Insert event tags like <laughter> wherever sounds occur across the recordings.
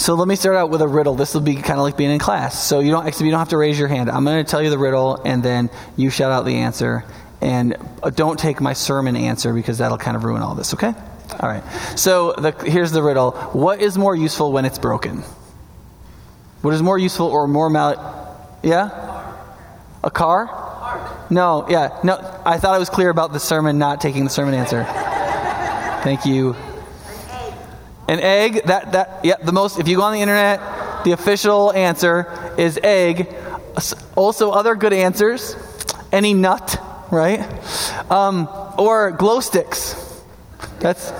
So let me start out with a riddle. This will be kind of like being in class. So you don't actually you don't have to raise your hand. I'm going to tell you the riddle, and then you shout out the answer. And uh, don't take my sermon answer because that'll kind of ruin all this. Okay? All right. So the, here's the riddle: What is more useful when it's broken? What is more useful or more mal? Yeah. A car? No. Yeah. No. I thought I was clear about the sermon not taking the sermon answer. Thank you. An egg, that, that, yeah, the most, if you go on the internet, the official answer is egg. Also, other good answers, any nut, right? Um, or glow sticks. That's,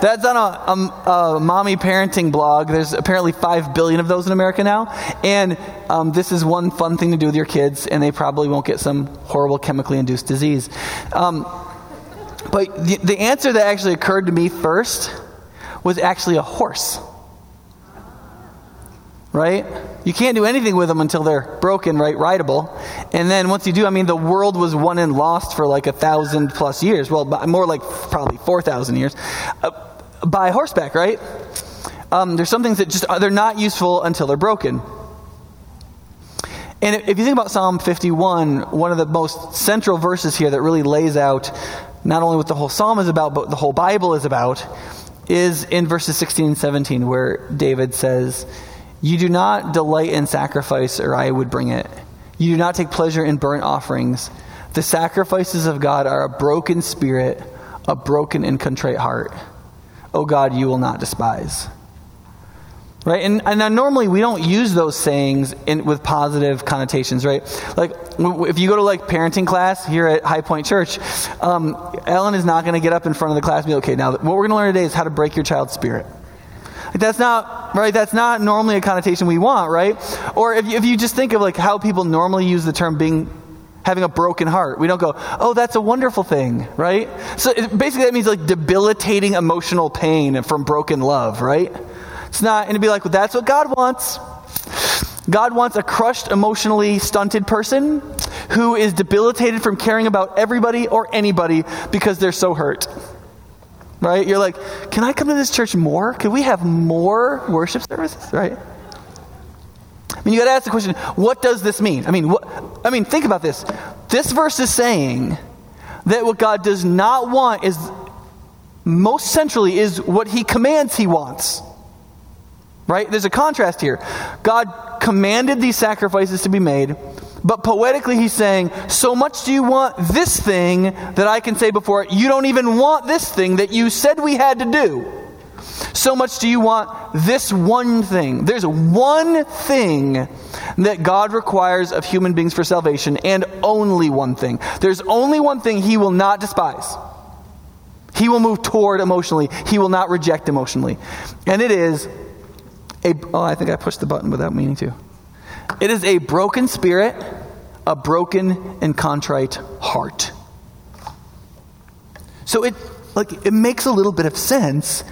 that's on a, a, a, mommy parenting blog. There's apparently 5 billion of those in America now. And um, this is one fun thing to do with your kids, and they probably won't get some horrible chemically induced disease. Um, but the, the answer that actually occurred to me first was actually a horse. Right? You can't do anything with them until they're broken, right? Rideable. And then once you do, I mean, the world was won and lost for like a thousand plus years. Well, more like probably 4,000 years. Uh, by horseback, right? Um, there's some things that just, they're not useful until they're broken. And if you think about Psalm 51, one of the most central verses here that really lays out not only what the whole psalm is about, but the whole Bible is about, is in verses 16 and 17, where David says, You do not delight in sacrifice, or I would bring it. You do not take pleasure in burnt offerings. The sacrifices of God are a broken spirit, a broken and contrite heart. O God, you will not despise. Right? And, and normally we don't use those sayings in, with positive connotations, right? Like, if you go to like parenting class here at High Point Church, um, Ellen is not going to get up in front of the class and be okay, now what we're going to learn today is how to break your child's spirit. Like, that's not, right? That's not normally a connotation we want, right? Or if you, if you just think of like how people normally use the term being having a broken heart. We don't go, oh, that's a wonderful thing, right? So basically, that means like debilitating emotional pain from broken love, right? It's not, and to be like, well, that's what God wants. God wants a crushed, emotionally stunted person who is debilitated from caring about everybody or anybody because they're so hurt. Right? You're like, can I come to this church more? Can we have more worship services? Right? I mean, you got to ask the question, what does this mean? I mean, what, I mean, think about this. This verse is saying that what God does not want is most centrally is what he commands he wants. Right? There's a contrast here. God commanded these sacrifices to be made, but poetically he's saying, So much do you want this thing that I can say before it, you don't even want this thing that you said we had to do. So much do you want this one thing. There's one thing that God requires of human beings for salvation, and only one thing. There's only one thing he will not despise. He will move toward emotionally, he will not reject emotionally. And it is a, oh, I think I pushed the button without meaning to. It is a broken spirit, a broken and contrite heart. So it like it makes a little bit of sense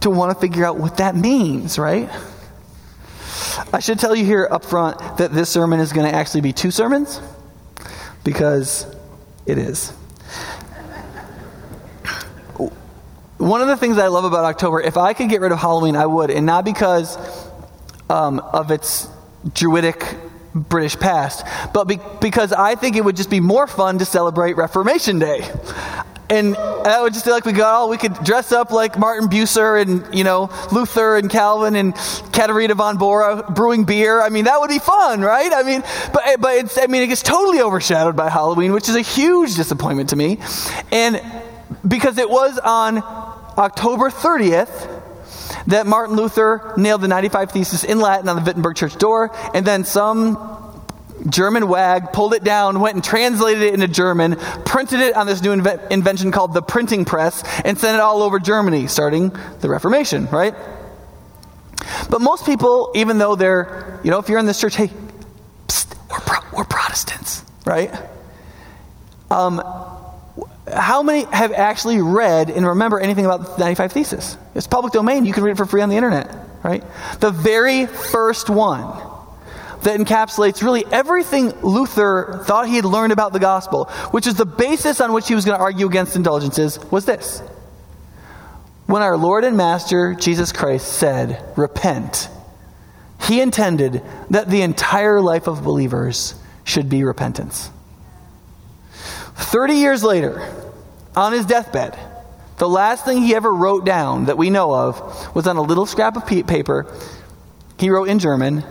to want to figure out what that means, right? I should tell you here up front that this sermon is going to actually be two sermons because it is. One of the things I love about October, if I could get rid of Halloween, I would, and not because um, of its Druidic British past, but be- because I think it would just be more fun to celebrate Reformation Day. And that would just be like we got all, we could dress up like Martin Bucer and, you know, Luther and Calvin and Katharina von Bora brewing beer. I mean, that would be fun, right? I mean, but, but it's, I mean, it gets totally overshadowed by Halloween, which is a huge disappointment to me. And because it was on October 30th that Martin Luther nailed the 95 Thesis in Latin on the Wittenberg church door, and then some German wag pulled it down, went and translated it into German, printed it on this new inve- invention called the printing press, and sent it all over Germany, starting the Reformation, right? But most people, even though they're, you know, if you're in this church, hey, psst, we're, Pro- we're Protestants, right? Um, how many have actually read and remember anything about the 95 Thesis? It's public domain. You can read it for free on the internet, right? The very first one that encapsulates really everything Luther thought he had learned about the gospel, which is the basis on which he was going to argue against indulgences, was this. When our Lord and Master Jesus Christ said, Repent He intended that the entire life of believers should be repentance. 30 years later, on his deathbed, the last thing he ever wrote down that we know of was on a little scrap of paper. He wrote in German,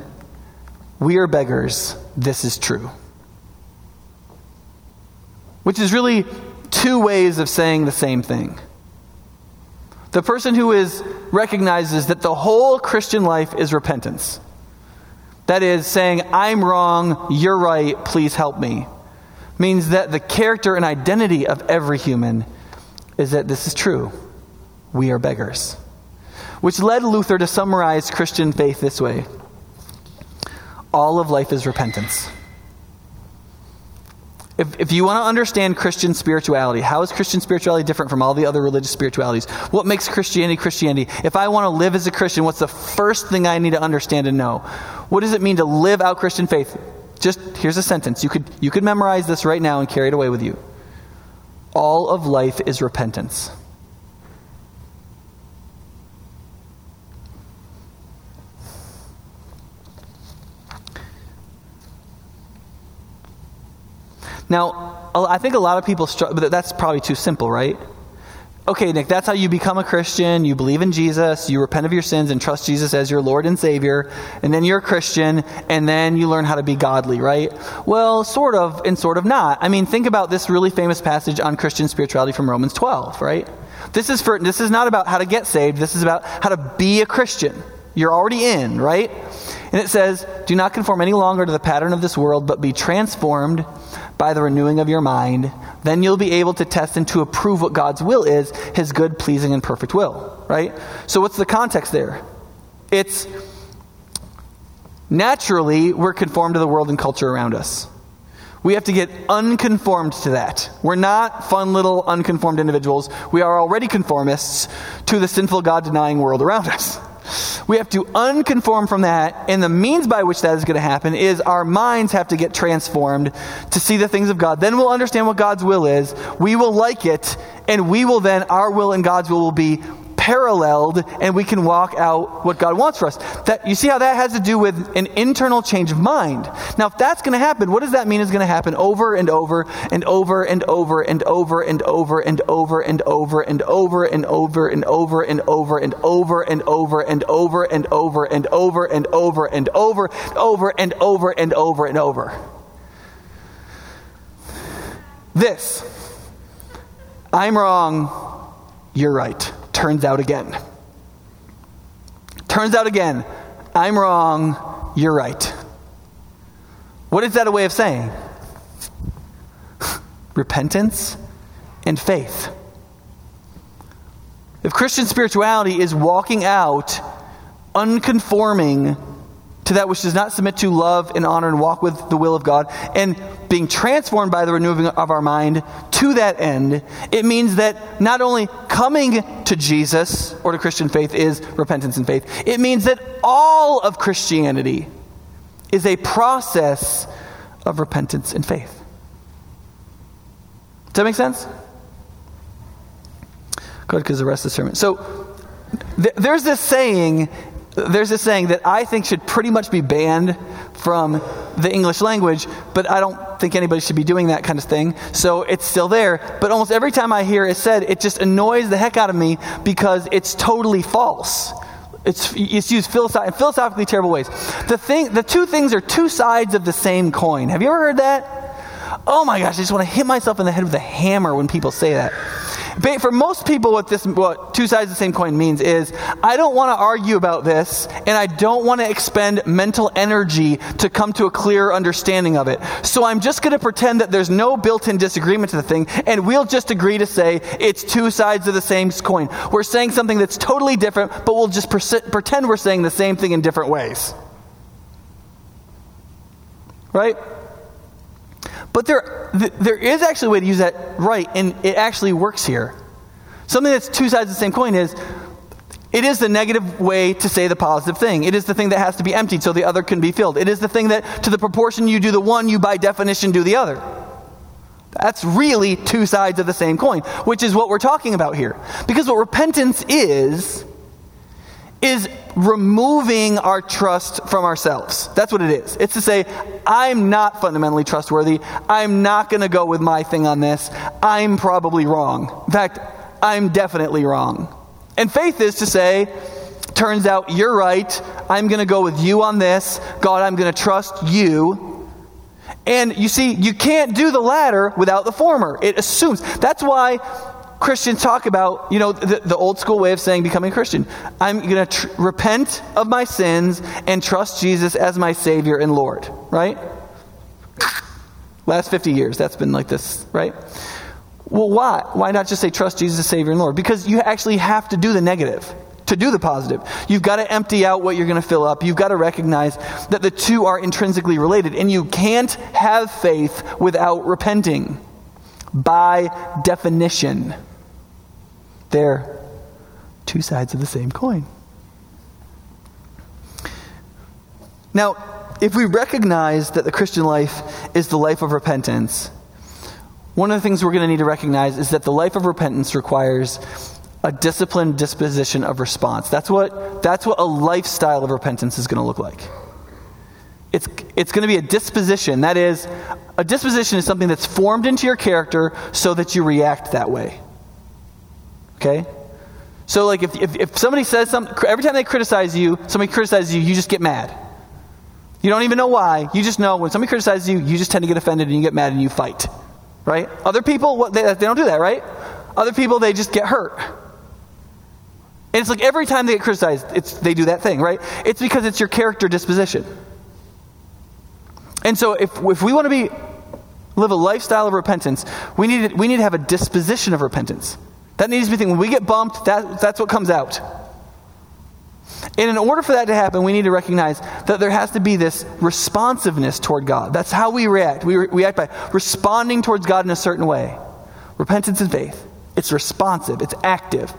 We are beggars, this is true. Which is really two ways of saying the same thing. The person who is recognizes that the whole Christian life is repentance. That is saying, I'm wrong, you're right, please help me. Means that the character and identity of every human is that this is true. We are beggars. Which led Luther to summarize Christian faith this way All of life is repentance. If, if you want to understand Christian spirituality, how is Christian spirituality different from all the other religious spiritualities? What makes Christianity Christianity? If I want to live as a Christian, what's the first thing I need to understand and know? What does it mean to live out Christian faith? Just here's a sentence. You could, you could memorize this right now and carry it away with you. All of life is repentance. Now, I think a lot of people struggle, but that's probably too simple, right? Okay, Nick, that's how you become a Christian. You believe in Jesus, you repent of your sins, and trust Jesus as your Lord and Savior, and then you're a Christian, and then you learn how to be godly, right? Well, sort of, and sort of not. I mean, think about this really famous passage on Christian spirituality from Romans 12, right? This is, for, this is not about how to get saved, this is about how to be a Christian. You're already in, right? And it says, Do not conform any longer to the pattern of this world, but be transformed by the renewing of your mind. Then you'll be able to test and to approve what God's will is, his good, pleasing, and perfect will, right? So, what's the context there? It's naturally we're conformed to the world and culture around us. We have to get unconformed to that. We're not fun little unconformed individuals. We are already conformists to the sinful God denying world around us. We have to unconform from that, and the means by which that is going to happen is our minds have to get transformed to see the things of God. Then we'll understand what God's will is. We will like it, and we will then, our will and God's will will be paralleled and we can walk out what God wants for us. That you see how that has to do with an internal change of mind. Now, if that's going to happen, what does that mean is going to happen over and over and over and over and over and over and over and over and over and over and over and over and over and over and over and over and over and over and over over and over and over and over. This. I'm wrong. You're right turns out again. Turns out again, I'm wrong, you're right. What is that a way of saying? <laughs> Repentance and faith. If Christian spirituality is walking out unconforming to that which does not submit to love and honor and walk with the will of God, and being transformed by the renewing of our mind to that end, it means that not only coming to Jesus or to Christian faith is repentance and faith, it means that all of Christianity is a process of repentance and faith. Does that make sense? Good, because the rest of the sermon. So th- there's this saying there's this saying that I think should pretty much be banned from the English language, but I don't think anybody should be doing that kind of thing. So it's still there. But almost every time I hear it said, it just annoys the heck out of me because it's totally false. It's, it's used philosoph- in philosophically terrible ways. The, thing, the two things are two sides of the same coin. Have you ever heard that? Oh my gosh, I just want to hit myself in the head with a hammer when people say that. For most people, what this, what two sides of the same coin means is, I don't want to argue about this, and I don't want to expend mental energy to come to a clear understanding of it. So I'm just going to pretend that there's no built-in disagreement to the thing, and we'll just agree to say it's two sides of the same coin. We're saying something that's totally different, but we'll just pretend we're saying the same thing in different ways. Right? But there, there is actually a way to use that right, and it actually works here. Something that's two sides of the same coin is it is the negative way to say the positive thing. It is the thing that has to be emptied so the other can be filled. It is the thing that, to the proportion you do the one, you by definition do the other. That's really two sides of the same coin, which is what we're talking about here. Because what repentance is, is removing our trust from ourselves. That's what it is. It's to say, I'm not fundamentally trustworthy. I'm not going to go with my thing on this. I'm probably wrong. In fact, I'm definitely wrong. And faith is to say, turns out you're right. I'm going to go with you on this. God, I'm going to trust you. And you see, you can't do the latter without the former. It assumes. That's why Christians talk about, you know, the, the old school way of saying becoming a Christian. I'm going to tr- repent of my sins and trust Jesus as my Savior and Lord, right? Last 50 years, that's been like this, right? Well, why? Why not just say trust Jesus as Savior and Lord? Because you actually have to do the negative to do the positive. You've got to empty out what you're going to fill up. You've got to recognize that the two are intrinsically related, and you can't have faith without repenting by definition. They're two sides of the same coin. Now, if we recognize that the Christian life is the life of repentance, one of the things we're going to need to recognize is that the life of repentance requires a disciplined disposition of response. That's what, that's what a lifestyle of repentance is going to look like. It's, it's going to be a disposition. That is, a disposition is something that's formed into your character so that you react that way. Okay? So, like, if, if, if somebody says something, every time they criticize you, somebody criticizes you, you just get mad. You don't even know why. You just know when somebody criticizes you, you just tend to get offended and you get mad and you fight. Right? Other people, what, they, they don't do that, right? Other people, they just get hurt. And it's like every time they get criticized, it's, they do that thing, right? It's because it's your character disposition. And so if, if we want to be live a lifestyle of repentance, we need, to, we need to have a disposition of repentance. That needs to be thinking. When we get bumped, that, that's what comes out. And in order for that to happen, we need to recognize that there has to be this responsiveness toward God. That's how we react. We act by responding towards God in a certain way. Repentance and faith. It's responsive, it's active.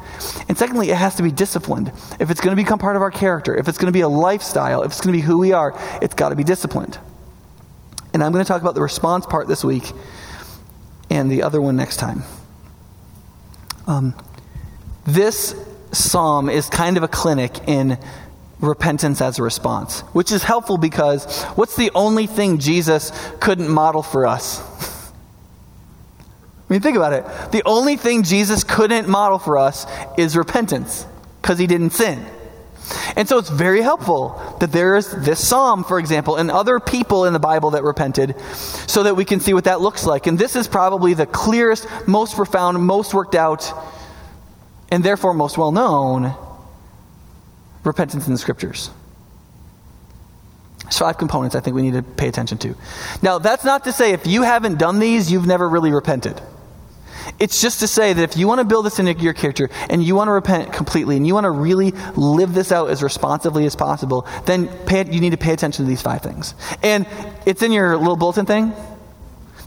And secondly, it has to be disciplined. If it's going to become part of our character, if it's going to be a lifestyle, if it's going to be who we are, it's got to be disciplined. And I'm going to talk about the response part this week and the other one next time. Um, this psalm is kind of a clinic in repentance as a response, which is helpful because what's the only thing Jesus couldn't model for us? <laughs> I mean, think about it. The only thing Jesus couldn't model for us is repentance because he didn't sin. And so it's very helpful that there is this psalm, for example, and other people in the Bible that repented so that we can see what that looks like. And this is probably the clearest, most profound, most worked out, and therefore most well known repentance in the scriptures. There's five components I think we need to pay attention to. Now, that's not to say if you haven't done these, you've never really repented. It's just to say that if you want to build this into your character and you want to repent completely and you want to really live this out as responsively as possible, then pay, you need to pay attention to these five things. And it's in your little bulletin thing.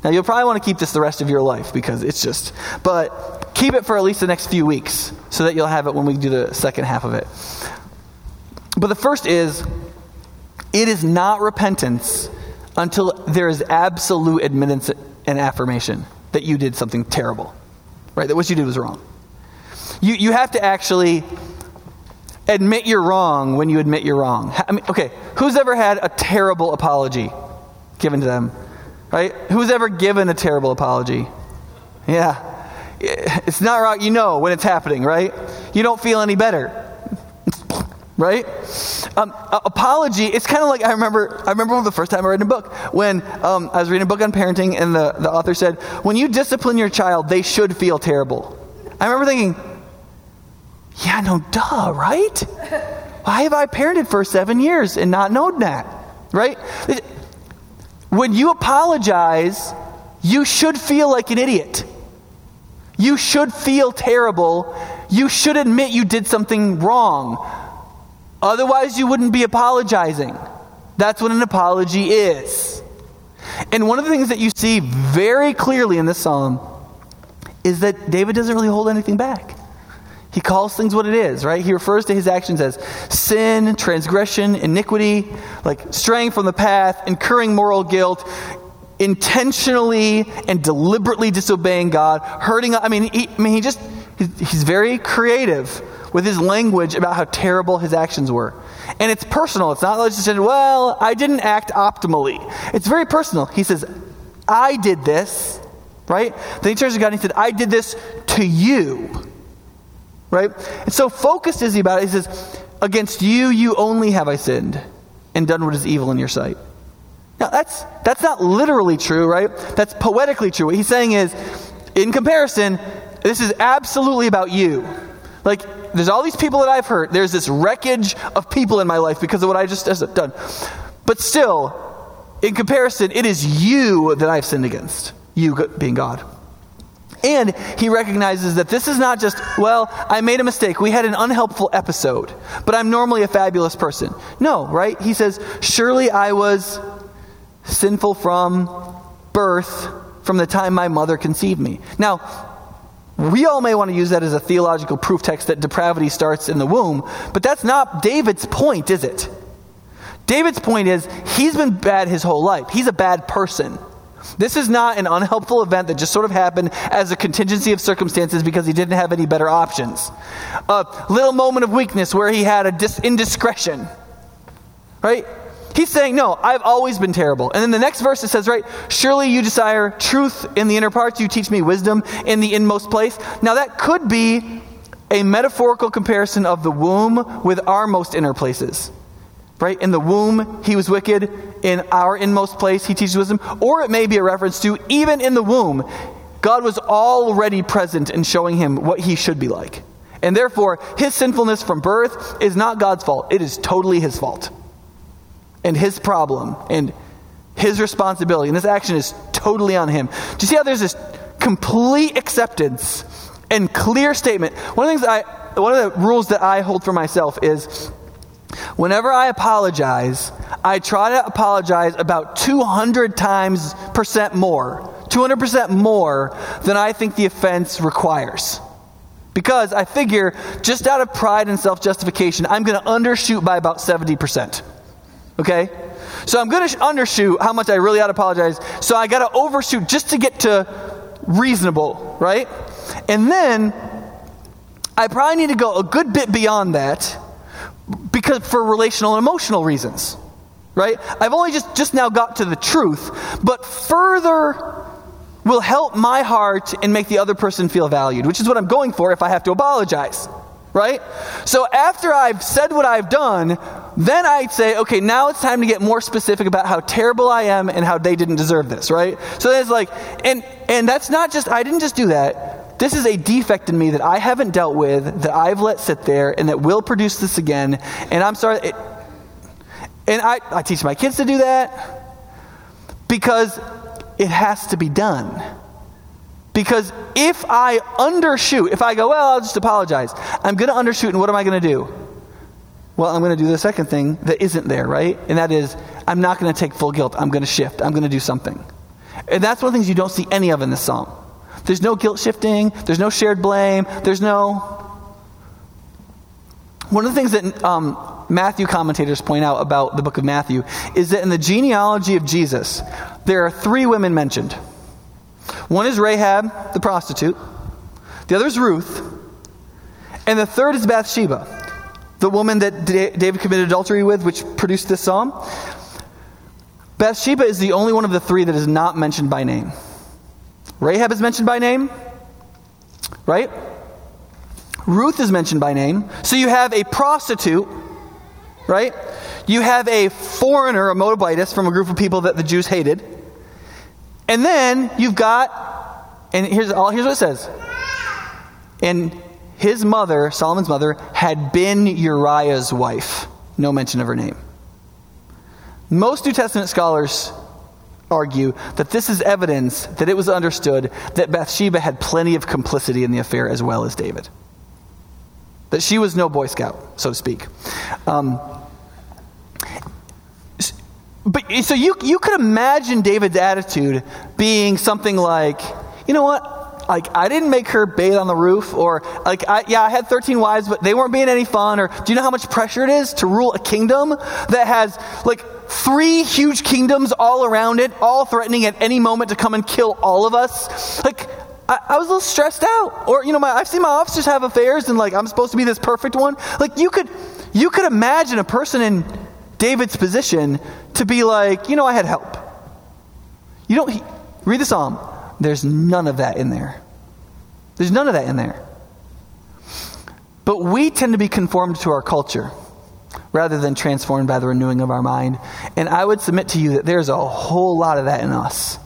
Now, you'll probably want to keep this the rest of your life because it's just, but keep it for at least the next few weeks so that you'll have it when we do the second half of it. But the first is it is not repentance until there is absolute admittance and affirmation that you did something terrible, right? That what you did was wrong. You, you have to actually admit you're wrong when you admit you're wrong. I mean, okay, who's ever had a terrible apology given to them, right? Who's ever given a terrible apology? Yeah. It's not right. You know when it's happening, right? You don't feel any better right? Um, apology. It's kind of like I remember. I remember the first time I read a book when um, I was reading a book on parenting, and the, the author said, "When you discipline your child, they should feel terrible." I remember thinking, "Yeah, no, duh, right? Why have I parented for seven years and not known that?" Right? When you apologize, you should feel like an idiot. You should feel terrible. You should admit you did something wrong. Otherwise, you wouldn't be apologizing. That's what an apology is. And one of the things that you see very clearly in this psalm is that David doesn't really hold anything back. He calls things what it is, right? He refers to his actions as sin, transgression, iniquity, like straying from the path, incurring moral guilt, intentionally and deliberately disobeying God, hurting. I mean, he, I mean, he just He's, he's very creative with his language about how terrible his actions were. And it's personal. It's not like just, well, I didn't act optimally. It's very personal. He says, I did this, right? Then he turns to God and he said, I did this to you, right? And so focused is he about it. He says, Against you, you only have I sinned and done what is evil in your sight. Now, that's, that's not literally true, right? That's poetically true. What he's saying is, in comparison, this is absolutely about you. Like, there's all these people that I've hurt. There's this wreckage of people in my life because of what I just done. But still, in comparison, it is you that I've sinned against, you being God. And he recognizes that this is not just, well, I made a mistake. We had an unhelpful episode, but I'm normally a fabulous person. No, right? He says, surely I was sinful from birth, from the time my mother conceived me. Now, we all may want to use that as a theological proof text that depravity starts in the womb, but that's not David's point, is it? David's point is he's been bad his whole life. He's a bad person. This is not an unhelpful event that just sort of happened as a contingency of circumstances because he didn't have any better options. A little moment of weakness where he had a dis- indiscretion. Right? He's saying, No, I've always been terrible. And then the next verse it says, right, surely you desire truth in the inner parts, you teach me wisdom in the inmost place. Now that could be a metaphorical comparison of the womb with our most inner places. Right? In the womb, he was wicked. In our inmost place, he teaches wisdom. Or it may be a reference to even in the womb, God was already present in showing him what he should be like. And therefore, his sinfulness from birth is not God's fault, it is totally his fault and his problem and his responsibility. And this action is totally on him. Do you see how there's this complete acceptance and clear statement? One of the things I, one of the rules that I hold for myself is whenever I apologize, I try to apologize about 200 times percent more, 200% more than I think the offense requires. Because I figure, just out of pride and self justification, I'm going to undershoot by about 70%. Okay? So I'm going to undershoot how much I really ought to apologize. So I got to overshoot just to get to reasonable, right? And then I probably need to go a good bit beyond that because for relational and emotional reasons. Right? I've only just just now got to the truth, but further will help my heart and make the other person feel valued, which is what I'm going for if I have to apologize right? So after I've said what I've done, then I'd say, okay, now it's time to get more specific about how terrible I am and how they didn't deserve this, right? So it's like, and and that's not just I didn't just do that. This is a defect in me that I haven't dealt with, that I've let sit there, and that will produce this again. And I'm sorry. It, and I, I teach my kids to do that because it has to be done. Because if I undershoot, if I go, well, I'll just apologize, I'm going to undershoot, and what am I going to do? Well, I'm going to do the second thing that isn't there, right? And that is, I'm not going to take full guilt. I'm going to shift. I'm going to do something. And that's one of the things you don't see any of in this psalm. There's no guilt shifting, there's no shared blame, there's no. One of the things that um, Matthew commentators point out about the book of Matthew is that in the genealogy of Jesus, there are three women mentioned. One is Rahab, the prostitute, the other is Ruth, and the third is Bathsheba, the woman that David committed adultery with, which produced this psalm. Bathsheba is the only one of the three that is not mentioned by name. Rahab is mentioned by name, right? Ruth is mentioned by name. So you have a prostitute, right? You have a foreigner, a Moabitess from a group of people that the Jews hated. And then you've got, and here's, all, here's what it says. And his mother, Solomon's mother, had been Uriah's wife. No mention of her name. Most New Testament scholars argue that this is evidence that it was understood that Bathsheba had plenty of complicity in the affair as well as David. That she was no Boy Scout, so to speak. Um, but so you, you could imagine David's attitude being something like, you know what? Like, I didn't make her bathe on the roof, or, like, I, yeah, I had 13 wives, but they weren't being any fun, or do you know how much pressure it is to rule a kingdom that has, like, three huge kingdoms all around it, all threatening at any moment to come and kill all of us? Like, I, I, was a little stressed out. Or, you know, my, I've seen my officers have affairs and like I'm supposed to be this perfect one. Like you could, you could imagine a person in David's position to be like, you know, I had help. You don't, he, read the psalm. There's none of that in there. There's none of that in there. But we tend to be conformed to our culture rather than transformed by the renewing of our mind. And I would submit to you that there's a whole lot of that in us.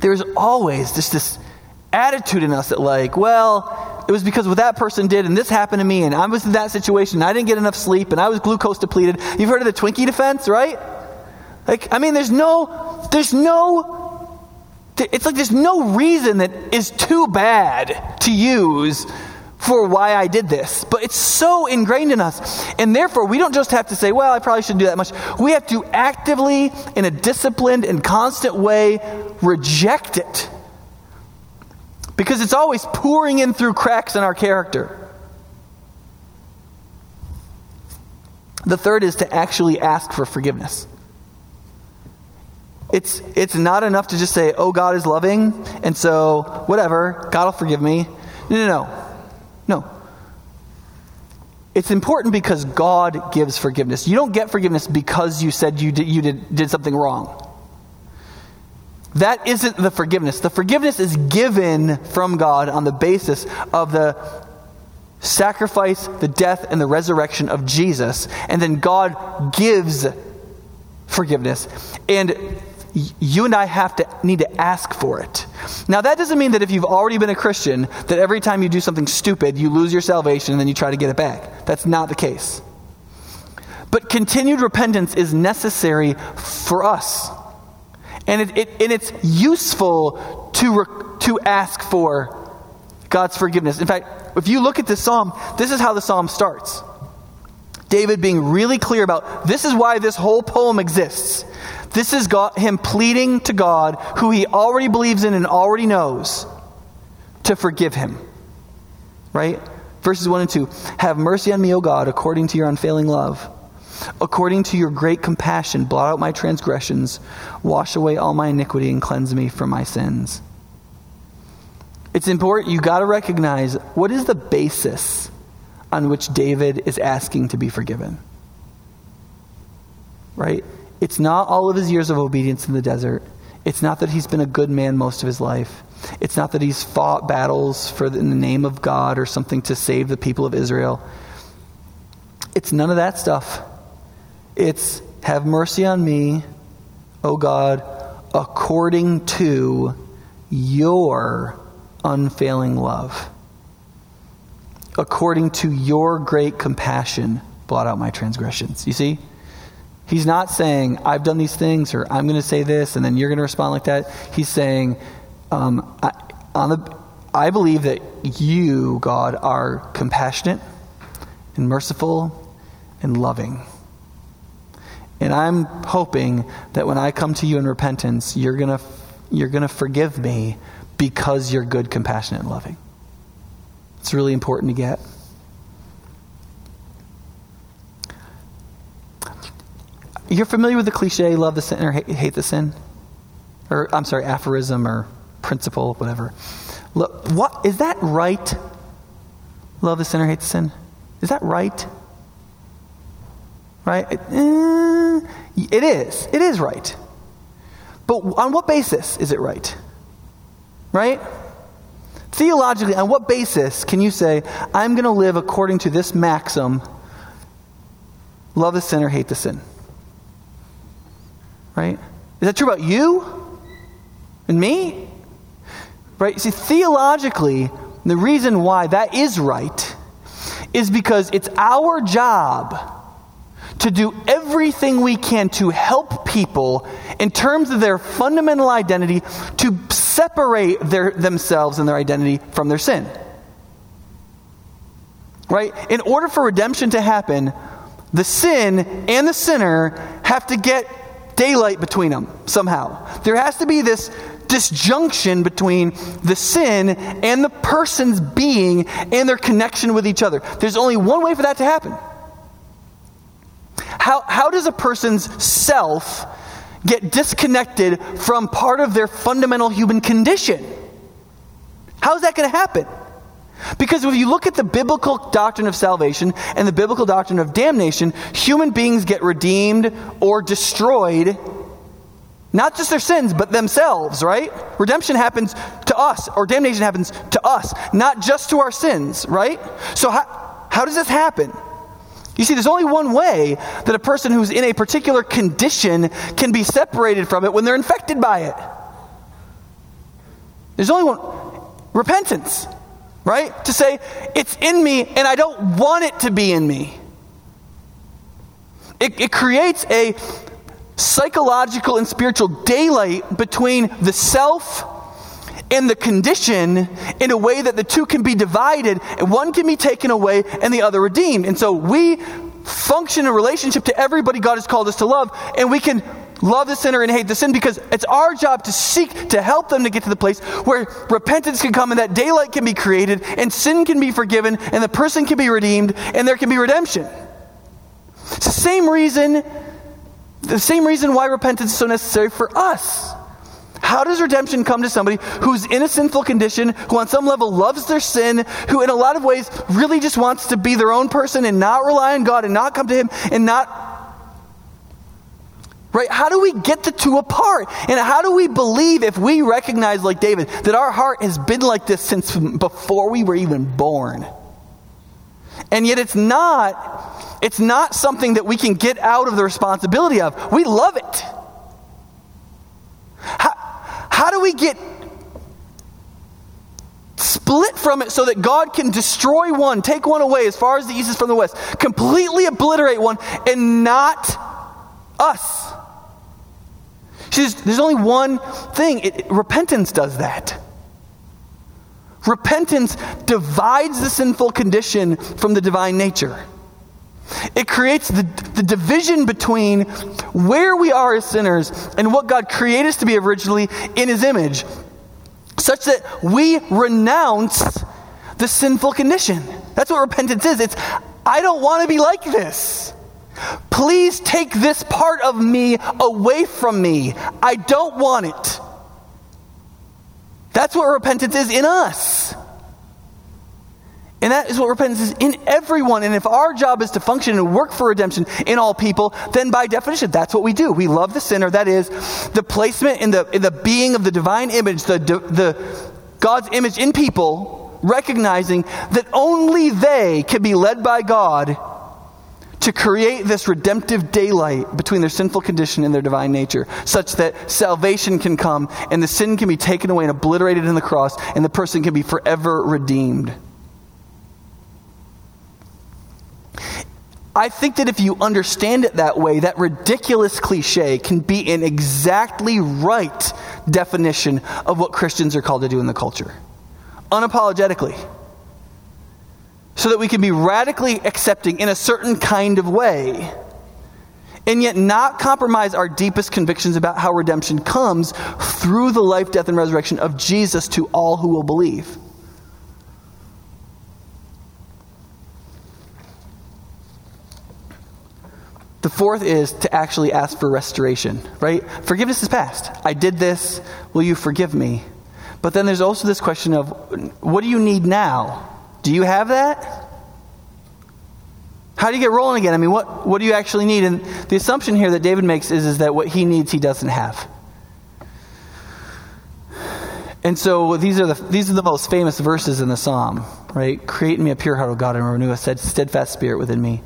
There's always just this attitude in us that, like, well, it was because what that person did, and this happened to me, and I was in that situation, and I didn't get enough sleep, and I was glucose depleted. You've heard of the Twinkie defense, right? Like, I mean, there's no, there's no, it's like there's no reason that is too bad to use for why I did this. But it's so ingrained in us. And therefore, we don't just have to say, well, I probably shouldn't do that much. We have to actively, in a disciplined and constant way, reject it. Because it's always pouring in through cracks in our character. The third is to actually ask for forgiveness. It's, it's not enough to just say, oh, God is loving, and so whatever, God will forgive me. No, no, no. No. It's important because God gives forgiveness. You don't get forgiveness because you said you did, you did, did something wrong. That isn't the forgiveness. The forgiveness is given from God on the basis of the sacrifice, the death, and the resurrection of Jesus. And then God gives forgiveness. And you and I have to need to ask for it. Now that doesn't mean that if you've already been a Christian that every time you do something stupid you lose your salvation and then you try to get it back. That's not the case. But continued repentance is necessary for us. And, it, it, and it's useful to, to ask for God's forgiveness. In fact, if you look at this psalm, this is how the psalm starts. David being really clear about this is why this whole poem exists. This is God, him pleading to God, who he already believes in and already knows, to forgive him. Right? Verses 1 and 2 Have mercy on me, O God, according to your unfailing love. According to your great compassion, blot out my transgressions, wash away all my iniquity, and cleanse me from my sins. It's important, you got to recognize what is the basis on which David is asking to be forgiven. Right? It's not all of his years of obedience in the desert. It's not that he's been a good man most of his life. It's not that he's fought battles for the, in the name of God or something to save the people of Israel. It's none of that stuff. It's have mercy on me, O God, according to your unfailing love. According to your great compassion, blot out my transgressions. You see? He's not saying, I've done these things, or I'm going to say this, and then you're going to respond like that. He's saying, um, I, on the, I believe that you, God, are compassionate and merciful and loving. And I'm hoping that when I come to you in repentance, you're going to you're going to forgive me because you're good, compassionate, and loving. It's really important to get. You're familiar with the cliche, love the sin or hate the sin? Or, I'm sorry, aphorism or principle, whatever. Look, what, is that right? Love the sinner, hate the sin? Is that right? Right? It, eh, it is. It is right. But on what basis is it right? Right? Theologically, on what basis can you say, I'm going to live according to this maxim love the sinner, hate the sin? Right? Is that true about you and me? Right? See, theologically, the reason why that is right is because it's our job to do everything we can to help people in terms of their fundamental identity to separate their, themselves and their identity from their sin. Right? In order for redemption to happen, the sin and the sinner have to get daylight between them somehow. There has to be this disjunction between the sin and the person's being and their connection with each other. There's only one way for that to happen. How, how does a person's self get disconnected from part of their fundamental human condition. How's that going to happen? Because if you look at the biblical doctrine of salvation and the biblical doctrine of damnation, human beings get redeemed or destroyed, not just their sins, but themselves, right? Redemption happens to us, or damnation happens to us, not just to our sins, right? So, how, how does this happen? You see, there's only one way that a person who's in a particular condition can be separated from it when they're infected by it. There's only one repentance right? To say, it's in me and I don't want it to be in me. It, it creates a psychological and spiritual daylight between the self and the condition in a way that the two can be divided and one can be taken away and the other redeemed. And so we function in relationship to everybody God has called us to love, and we can love the sinner and hate the sin because it's our job to seek to help them to get to the place where repentance can come and that daylight can be created and sin can be forgiven and the person can be redeemed and there can be redemption. It's the same reason the same reason why repentance is so necessary for us. How does redemption come to somebody who's in a sinful condition, who on some level loves their sin, who in a lot of ways really just wants to be their own person and not rely on God and not come to Him and not Right? How do we get the two apart? And how do we believe if we recognize, like David, that our heart has been like this since before we were even born? And yet it's not, it's not something that we can get out of the responsibility of. We love it. How, do we get split from it so that God can destroy one, take one away as far as the east is from the west, completely obliterate one, and not us? Says, there's only one thing it, repentance does that. Repentance divides the sinful condition from the divine nature. It creates the, the division between where we are as sinners and what God created us to be originally in His image, such that we renounce the sinful condition. That's what repentance is. It's, I don't want to be like this. Please take this part of me away from me. I don't want it. That's what repentance is in us. And that is what repentance is in everyone. And if our job is to function and work for redemption in all people, then by definition, that's what we do. We love the sinner. That is the placement in the, in the being of the divine image, the, the God's image in people, recognizing that only they can be led by God to create this redemptive daylight between their sinful condition and their divine nature, such that salvation can come and the sin can be taken away and obliterated in the cross, and the person can be forever redeemed. I think that if you understand it that way, that ridiculous cliche can be an exactly right definition of what Christians are called to do in the culture. Unapologetically so that we can be radically accepting in a certain kind of way and yet not compromise our deepest convictions about how redemption comes through the life, death, and resurrection of Jesus to all who will believe. The fourth is to actually ask for restoration, right? Forgiveness is past. I did this. Will you forgive me? But then there's also this question of what do you need now? Do you have that? How do you get rolling again? I mean, what, what do you actually need? And the assumption here that David makes is, is that what he needs, he doesn't have. And so these are the these are the most famous verses in the psalm, right? Create in me a pure heart, O God, and renew a steadfast spirit within me.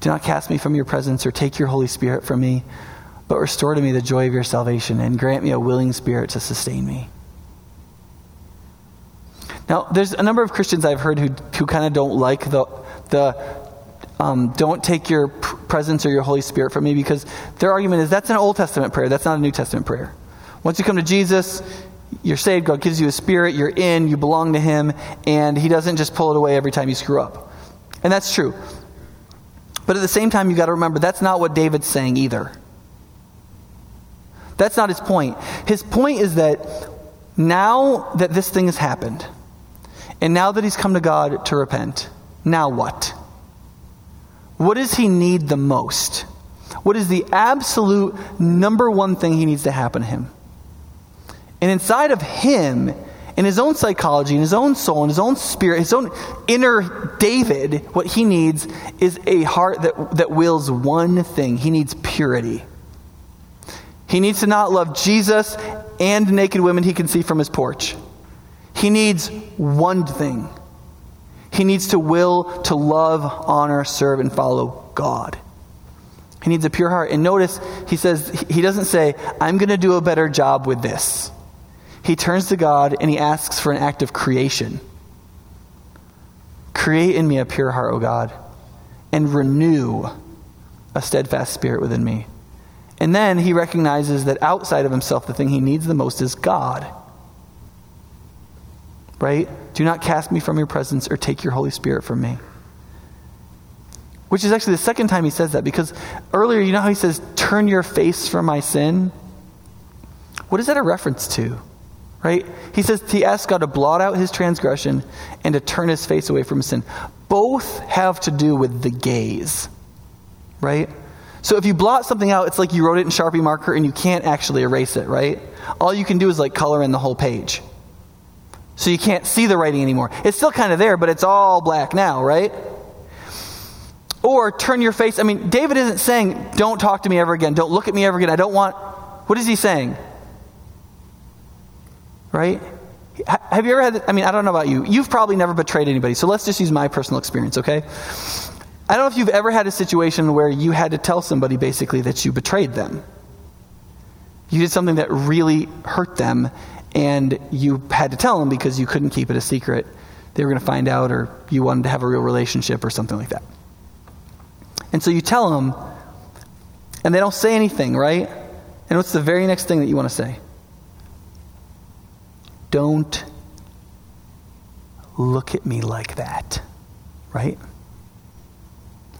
Do not cast me from your presence or take your Holy Spirit from me, but restore to me the joy of your salvation and grant me a willing spirit to sustain me. Now, there's a number of Christians I've heard who, who kind of don't like the, the um, don't take your presence or your Holy Spirit from me because their argument is that's an Old Testament prayer. That's not a New Testament prayer. Once you come to Jesus, you're saved. God gives you a spirit. You're in. You belong to Him. And He doesn't just pull it away every time you screw up. And that's true. But at the same time, you've got to remember that's not what David's saying either. That's not his point. His point is that now that this thing has happened, and now that he's come to God to repent, now what? What does he need the most? what is the absolute number one thing he needs to happen to him. And inside of him, in his own psychology, in his own soul, in his own spirit, his own inner David, what he needs is a heart that, that wills one thing. He needs purity. He needs to not love Jesus and naked women he can see from his porch. He needs one thing. He needs to will to love, honor, serve, and follow God. He needs a pure heart. And notice, he says, he doesn't say, I'm going to do a better job with this. He turns to God and he asks for an act of creation. Create in me a pure heart, O God, and renew a steadfast spirit within me. And then he recognizes that outside of himself, the thing he needs the most is God. Right? Do not cast me from your presence or take your Holy Spirit from me. Which is actually the second time he says that because earlier, you know how he says, Turn your face from my sin? What is that a reference to? Right? He says he asks God to blot out his transgression and to turn his face away from sin. Both have to do with the gaze. Right? So if you blot something out, it's like you wrote it in Sharpie marker and you can't actually erase it, right? All you can do is like color in the whole page. So you can't see the writing anymore. It's still kind of there, but it's all black now, right? Or turn your face. I mean, David isn't saying, don't talk to me ever again. Don't look at me ever again. I don't want. What is he saying? Right? Have you ever had, I mean, I don't know about you. You've probably never betrayed anybody. So let's just use my personal experience, okay? I don't know if you've ever had a situation where you had to tell somebody basically that you betrayed them. You did something that really hurt them, and you had to tell them because you couldn't keep it a secret. They were going to find out, or you wanted to have a real relationship, or something like that. And so you tell them, and they don't say anything, right? And what's the very next thing that you want to say? Don't look at me like that, right?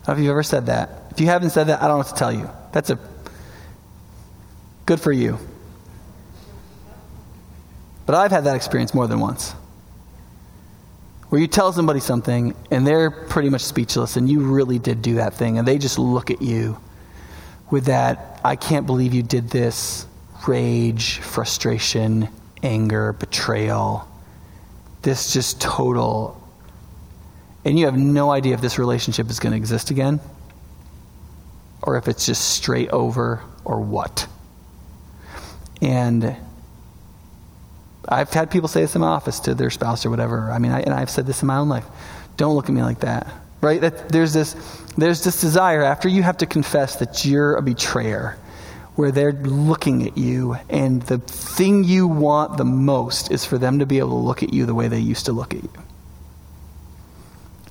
I don't know if you've ever said that. If you haven't said that, I don't know what to tell you. That's a good for you. But I've had that experience more than once. Where you tell somebody something and they're pretty much speechless and you really did do that thing and they just look at you with that, I can't believe you did this rage, frustration, anger, betrayal. This just total and you have no idea if this relationship is going to exist again or if it's just straight over or what. And I've had people say this in my office to their spouse or whatever. I mean, I, and I've said this in my own life. Don't look at me like that. Right? That there's this there's this desire after you have to confess that you're a betrayer where they're looking at you and the thing you want the most is for them to be able to look at you the way they used to look at you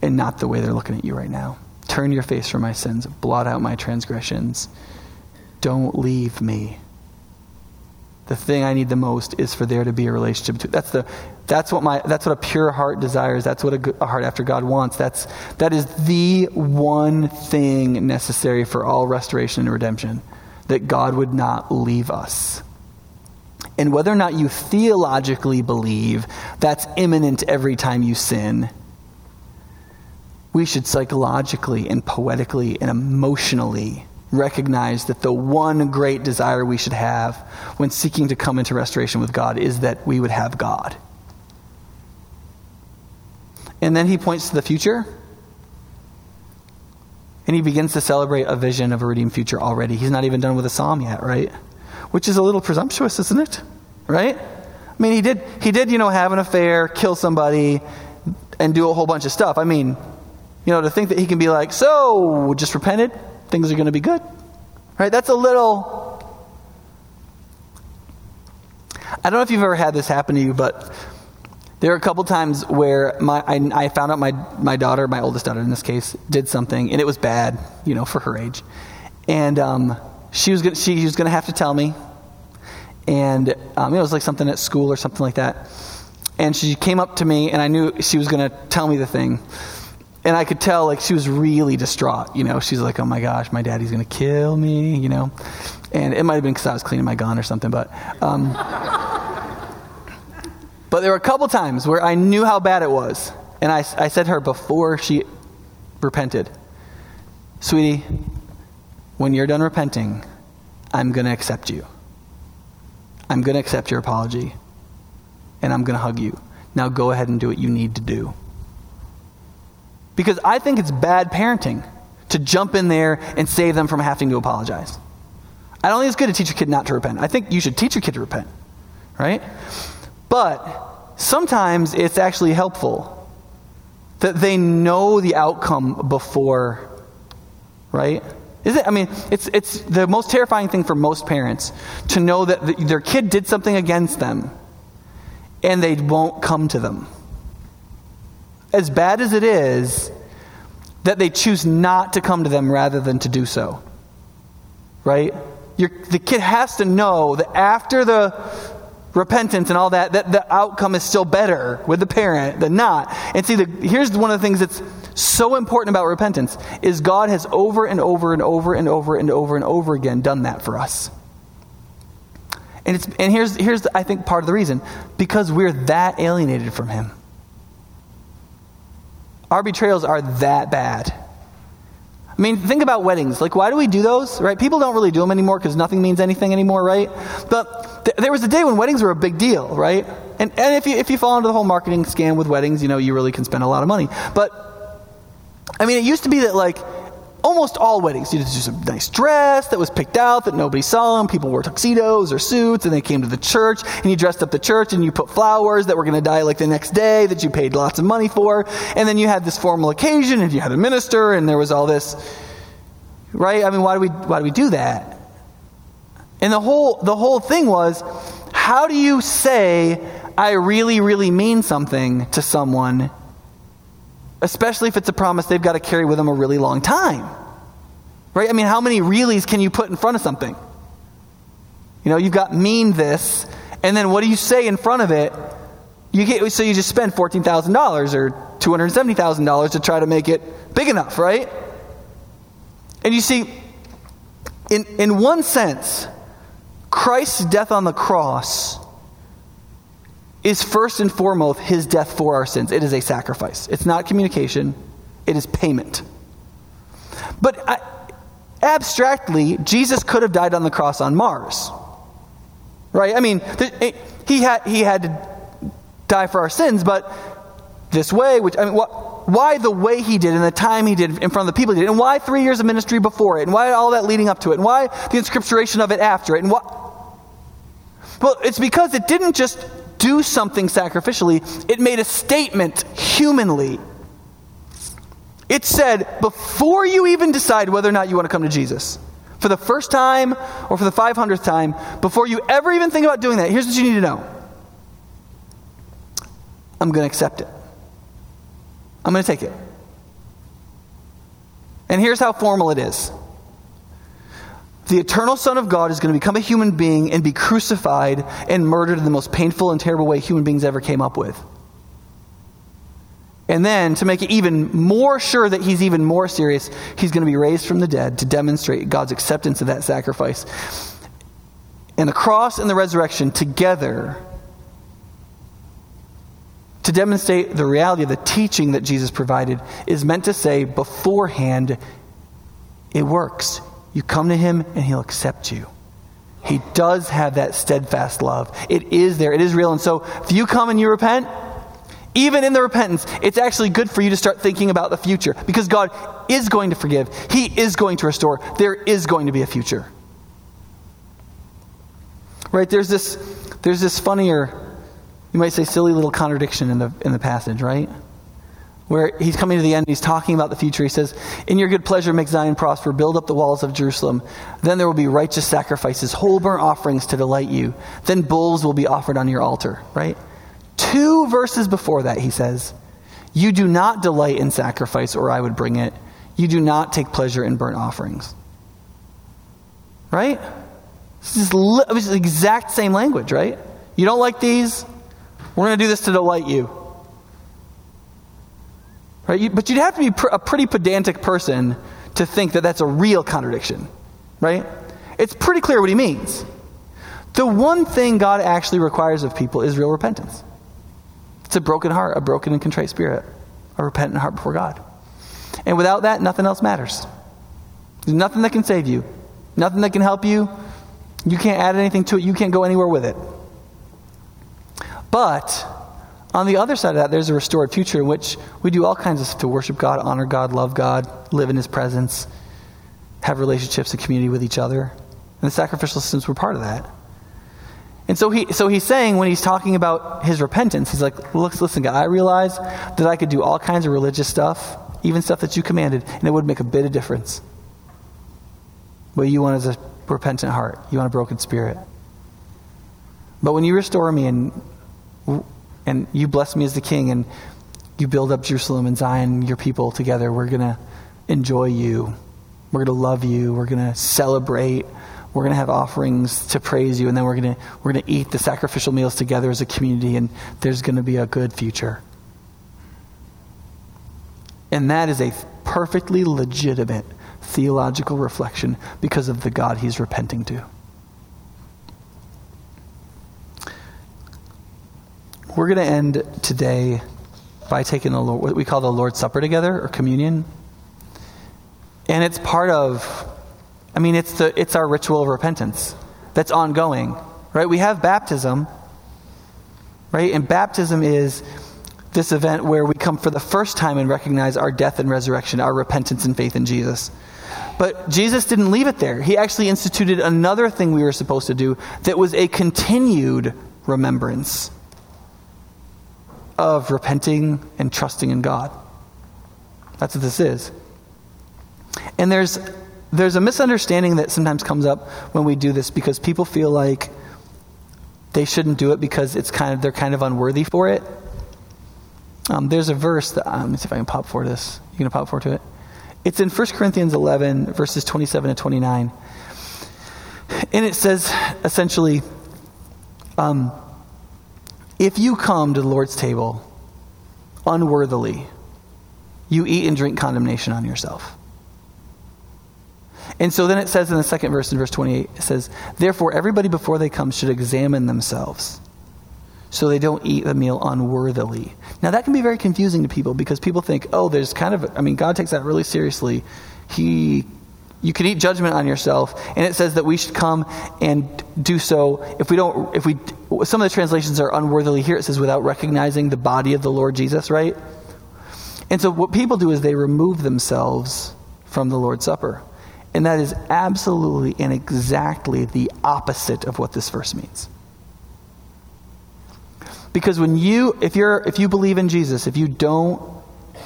and not the way they're looking at you right now. Turn your face from my sins, blot out my transgressions. Don't leave me. The thing I need the most is for there to be a relationship. Between, that's the that's what my that's what a pure heart desires. That's what a, a heart after God wants. That's that is the one thing necessary for all restoration and redemption. That God would not leave us. And whether or not you theologically believe that's imminent every time you sin, we should psychologically and poetically and emotionally recognize that the one great desire we should have when seeking to come into restoration with God is that we would have God. And then he points to the future. And he begins to celebrate a vision of a redeemed future already. He's not even done with a psalm yet, right? Which is a little presumptuous, isn't it? Right? I mean, he did, he did, you know, have an affair, kill somebody, and do a whole bunch of stuff. I mean, you know, to think that he can be like, so, just repented, things are going to be good. Right? That's a little. I don't know if you've ever had this happen to you, but there are a couple times where my, I, I, found out my, my daughter, my oldest daughter in this case, did something, and it was bad, you know, for her age. And um, she was gonna, she, was going to have to tell me. And um, it was like something at school or something like that. And she came up to me, and I knew she was going to tell me the thing and I could tell like she was really distraught. You know, she's like, "Oh my gosh, my daddy's gonna kill me," you know, and it might have been because I was cleaning my gun or something, but. Um, but there were a couple times where I knew how bad it was, and I, I said to her before she repented, "Sweetie, when you're done repenting, I'm going to accept you. I'm going to accept your apology. And I'm going to hug you. Now go ahead and do what you need to do. Because I think it's bad parenting to jump in there and save them from having to apologize. I don't think it's good to teach a kid not to repent. I think you should teach your kid to repent, right? But sometimes it's actually helpful that they know the outcome before, right? Is it? I mean, it's, it's the most terrifying thing for most parents to know that the, their kid did something against them and they won't come to them. As bad as it is, that they choose not to come to them rather than to do so. Right? You're, the kid has to know that after the repentance and all that, that the outcome is still better with the parent than not. And see, the, here's one of the things that's so important about repentance is God has over and over and over and over and over and over again done that for us. And, it's, and here's, here's, I think, part of the reason because we're that alienated from Him. Our betrayals are that bad. I mean, think about weddings. Like, why do we do those, right? People don't really do them anymore because nothing means anything anymore, right? But th- there was a day when weddings were a big deal, right? And, and if, you, if you fall into the whole marketing scam with weddings, you know, you really can spend a lot of money. But, I mean, it used to be that, like, almost all weddings. You did just a nice dress that was picked out that nobody saw them. People wore tuxedos or suits, and they came to the church, and you dressed up the church, and you put flowers that were going to die like the next day that you paid lots of money for, and then you had this formal occasion, and you had a minister, and there was all this. Right? I mean, why do we why do we do that? And the whole the whole thing was, how do you say I really really mean something to someone especially if it's a promise they've got to carry with them a really long time. Right? I mean, how many reallys can you put in front of something? You know, you've got mean this, and then what do you say in front of it? You get so you just spend fourteen thousand dollars or two hundred seventy thousand dollars to try to make it big enough, right? And you see, in in one sense, Christ's death on the cross is first and foremost his death for our sins. It is a sacrifice. It's not communication, it is payment. But I, abstractly, Jesus could have died on the cross on Mars. Right? I mean, eh, he had, he had to die for our sins, but this way, which, I mean, why the way he did and the time he did in front of the people he did, and why three years of ministry before it, and why all that leading up to it, and why the inscripturation of it after it, and what. Well, it's because it didn't just do something sacrificially, it made a statement humanly. It said, before you even decide whether or not you want to come to Jesus, for the first time or for the 500th time, before you ever even think about doing that, here's what you need to know I'm going to accept it. I'm going to take it. And here's how formal it is the eternal Son of God is going to become a human being and be crucified and murdered in the most painful and terrible way human beings ever came up with. And then, to make it even more sure that he's even more serious, he's going to be raised from the dead to demonstrate God's acceptance of that sacrifice. And the cross and the resurrection together to demonstrate the reality of the teaching that Jesus provided is meant to say beforehand, it works. You come to him and he'll accept you. He does have that steadfast love. It is there, it is real. And so if you come and you repent, even in the repentance, it's actually good for you to start thinking about the future because God is going to forgive, He is going to restore, there is going to be a future. Right? There's this, there's this funnier, you might say silly little contradiction in the, in the passage, right? Where he's coming to the end, he's talking about the future. He says, In your good pleasure, make Zion prosper, build up the walls of Jerusalem. Then there will be righteous sacrifices, whole burnt offerings to delight you. Then bulls will be offered on your altar, right? Two verses before that, he says, You do not delight in sacrifice, or I would bring it. You do not take pleasure in burnt offerings. Right? This is the exact same language, right? You don't like these? We're going to do this to delight you. Right? But you'd have to be a pretty pedantic person to think that that's a real contradiction, right? It's pretty clear what he means. The one thing God actually requires of people is real repentance. It's a broken heart, a broken and contrite spirit, a repentant heart before God. And without that, nothing else matters. There's nothing that can save you, nothing that can help you. You can't add anything to it, you can't go anywhere with it. But on the other side of that, there's a restored future in which we do all kinds of stuff to worship God, honor God, love God, live in His presence, have relationships and community with each other. And the sacrificial systems were part of that. And so, he, so he's saying when he's talking about his repentance, he's like, Look, listen, God, I realize that I could do all kinds of religious stuff, even stuff that you commanded, and it would make a bit of difference. What you want is a repentant heart, you want a broken spirit. But when you restore me and, and you bless me as the king and you build up Jerusalem and Zion, your people together, we're going to enjoy you. We're going to love you. We're going to celebrate we're going to have offerings to praise you, and then we're going to, we're going to eat the sacrificial meals together as a community, and there's going to be a good future. And that is a perfectly legitimate theological reflection because of the God he's repenting to. We're going to end today by taking the, what we call the Lord's Supper together, or communion. And it's part of I mean, it's, the, it's our ritual of repentance that's ongoing, right? We have baptism, right? And baptism is this event where we come for the first time and recognize our death and resurrection, our repentance and faith in Jesus. But Jesus didn't leave it there. He actually instituted another thing we were supposed to do that was a continued remembrance of repenting and trusting in God. That's what this is. And there's there's a misunderstanding that sometimes comes up when we do this because people feel like they shouldn't do it because it's kind of they're kind of unworthy for it. Um, there's a verse that um, let me see if I can pop for this. You gonna pop for to it? It's in 1 Corinthians 11 verses 27 and 29, and it says essentially, um, if you come to the Lord's table unworthily, you eat and drink condemnation on yourself. And so then it says in the second verse, in verse 28, it says, Therefore, everybody before they come should examine themselves so they don't eat the meal unworthily. Now, that can be very confusing to people because people think, oh, there's kind of, I mean, God takes that really seriously. He, you can eat judgment on yourself. And it says that we should come and do so if we don't, if we, some of the translations are unworthily here. It says without recognizing the body of the Lord Jesus, right? And so what people do is they remove themselves from the Lord's Supper. And that is absolutely and exactly the opposite of what this verse means. Because when you, if you're, if you believe in Jesus, if you don't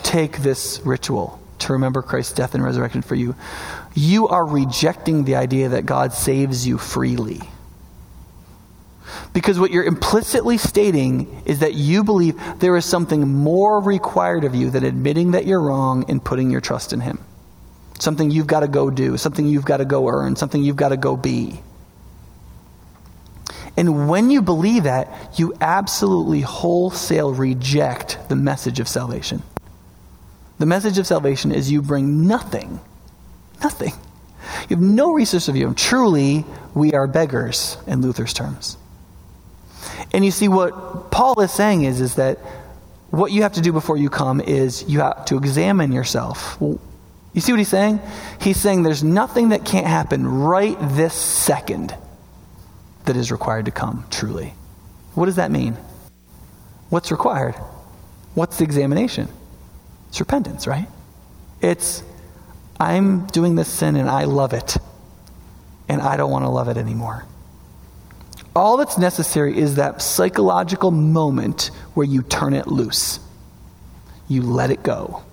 take this ritual to remember Christ's death and resurrection for you, you are rejecting the idea that God saves you freely. Because what you're implicitly stating is that you believe there is something more required of you than admitting that you're wrong and putting your trust in Him something you've got to go do, something you've got to go earn, something you've got to go be. And when you believe that, you absolutely wholesale reject the message of salvation. The message of salvation is you bring nothing, nothing. You have no resource of your own. Truly, we are beggars, in Luther's terms. And you see, what Paul is saying is, is that what you have to do before you come is you have to examine yourself. You see what he's saying? He's saying there's nothing that can't happen right this second that is required to come, truly. What does that mean? What's required? What's the examination? It's repentance, right? It's, I'm doing this sin and I love it, and I don't want to love it anymore. All that's necessary is that psychological moment where you turn it loose, you let it go.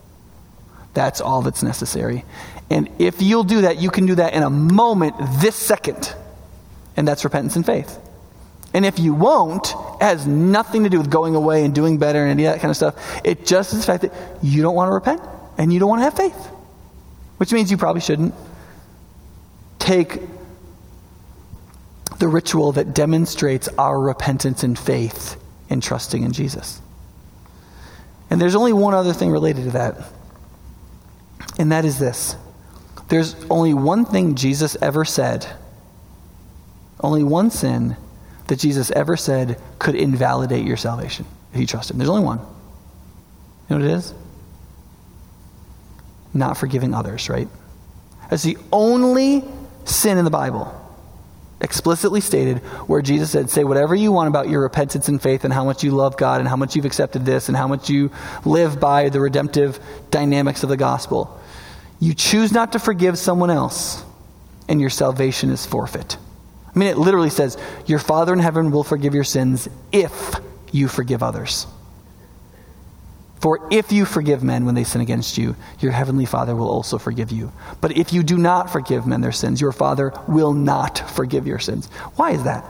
That's all that's necessary. And if you'll do that, you can do that in a moment, this second. And that's repentance and faith. And if you won't, it has nothing to do with going away and doing better and any of that kind of stuff. It just is the fact that you don't want to repent and you don't want to have faith. Which means you probably shouldn't take the ritual that demonstrates our repentance and faith in trusting in Jesus. And there's only one other thing related to that. And that is this there's only one thing Jesus ever said, only one sin that Jesus ever said could invalidate your salvation if you trust Him. There's only one. You know what it is? Not forgiving others, right? That's the only sin in the Bible explicitly stated where Jesus said, Say whatever you want about your repentance and faith and how much you love God and how much you've accepted this and how much you live by the redemptive dynamics of the gospel. You choose not to forgive someone else, and your salvation is forfeit. I mean, it literally says, Your Father in heaven will forgive your sins if you forgive others. For if you forgive men when they sin against you, your heavenly Father will also forgive you. But if you do not forgive men their sins, your Father will not forgive your sins. Why is that?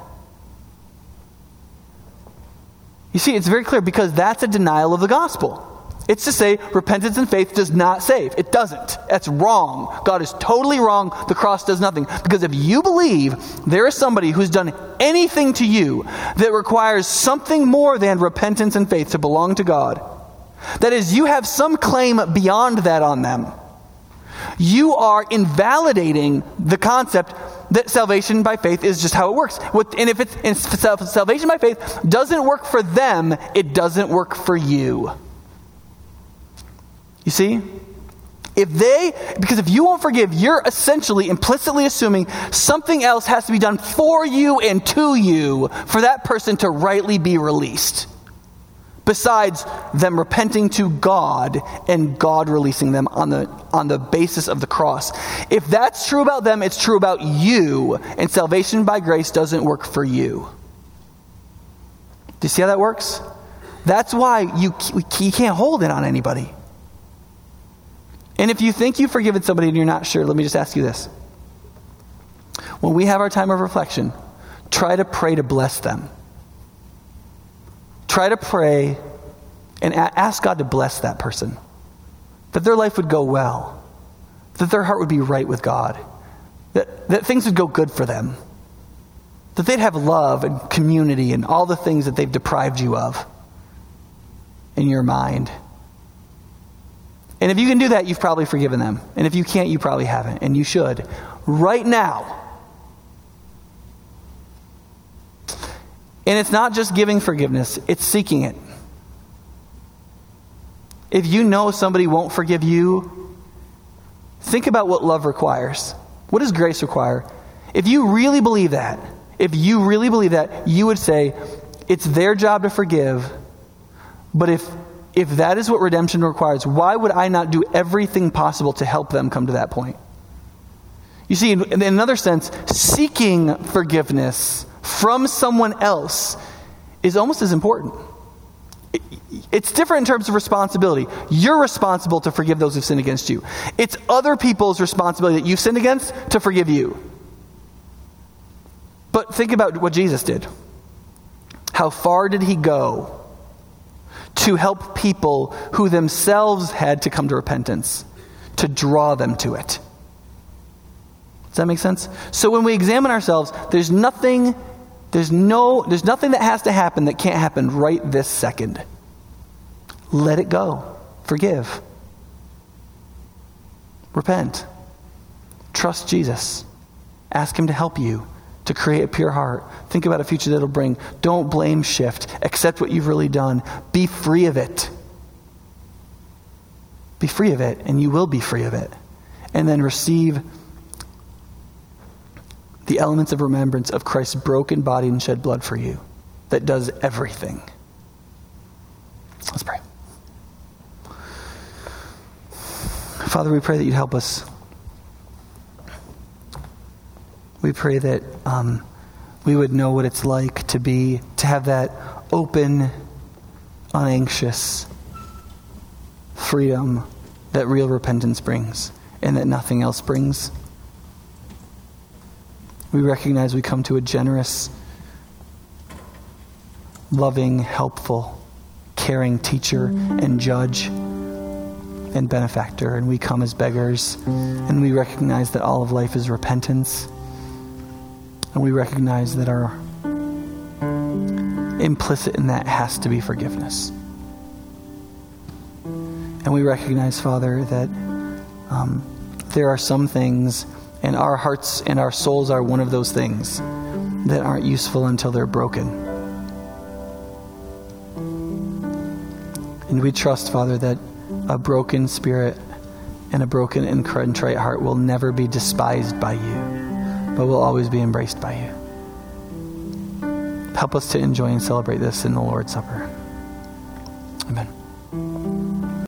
You see, it's very clear because that's a denial of the gospel. It's to say repentance and faith does not save. It doesn't. That's wrong. God is totally wrong. The cross does nothing. Because if you believe there is somebody who's done anything to you that requires something more than repentance and faith to belong to God, that is, you have some claim beyond that on them. You are invalidating the concept that salvation by faith is just how it works. And if it's salvation by faith doesn't work for them, it doesn't work for you. You see? If they, because if you won't forgive, you're essentially implicitly assuming something else has to be done for you and to you for that person to rightly be released besides them repenting to God and God releasing them on the, on the basis of the cross. If that's true about them, it's true about you, and salvation by grace doesn't work for you. Do you see how that works? That's why you, you can't hold it on anybody. And if you think you've forgiven somebody and you're not sure, let me just ask you this. When we have our time of reflection, try to pray to bless them try to pray and ask God to bless that person, that their life would go well, that their heart would be right with God, that, that things would go good for them, that they'd have love and community and all the things that they've deprived you of in your mind. And if you can do that, you've probably forgiven them. And if you can't, you probably haven't. And you should. Right now, And it's not just giving forgiveness, it's seeking it. If you know somebody won't forgive you, think about what love requires. What does grace require? If you really believe that, if you really believe that, you would say, it's their job to forgive, but if if that is what redemption requires, why would I not do everything possible to help them come to that point? You see, in, in another sense, seeking forgiveness from someone else is almost as important. It's different in terms of responsibility. You're responsible to forgive those who sin against you. It's other people's responsibility that you've sinned against to forgive you. But think about what Jesus did. How far did he go to help people who themselves had to come to repentance, to draw them to it? Does that make sense? So when we examine ourselves, there's nothing there's, no, there's nothing that has to happen that can't happen right this second. Let it go. Forgive. Repent. Trust Jesus. Ask Him to help you to create a pure heart. Think about a future that'll bring. Don't blame shift. Accept what you've really done. Be free of it. Be free of it, and you will be free of it. And then receive the elements of remembrance of Christ's broken body and shed blood for you that does everything. Let's pray. Father, we pray that you'd help us. We pray that um, we would know what it's like to be, to have that open, unanxious freedom that real repentance brings and that nothing else brings. We recognize we come to a generous, loving, helpful, caring teacher and judge and benefactor, and we come as beggars, and we recognize that all of life is repentance, and we recognize that our implicit in that has to be forgiveness. And we recognize, Father, that um, there are some things and our hearts and our souls are one of those things that aren't useful until they're broken. And we trust, Father, that a broken spirit and a broken and contrite heart will never be despised by you, but will always be embraced by you. Help us to enjoy and celebrate this in the Lord's Supper. Amen.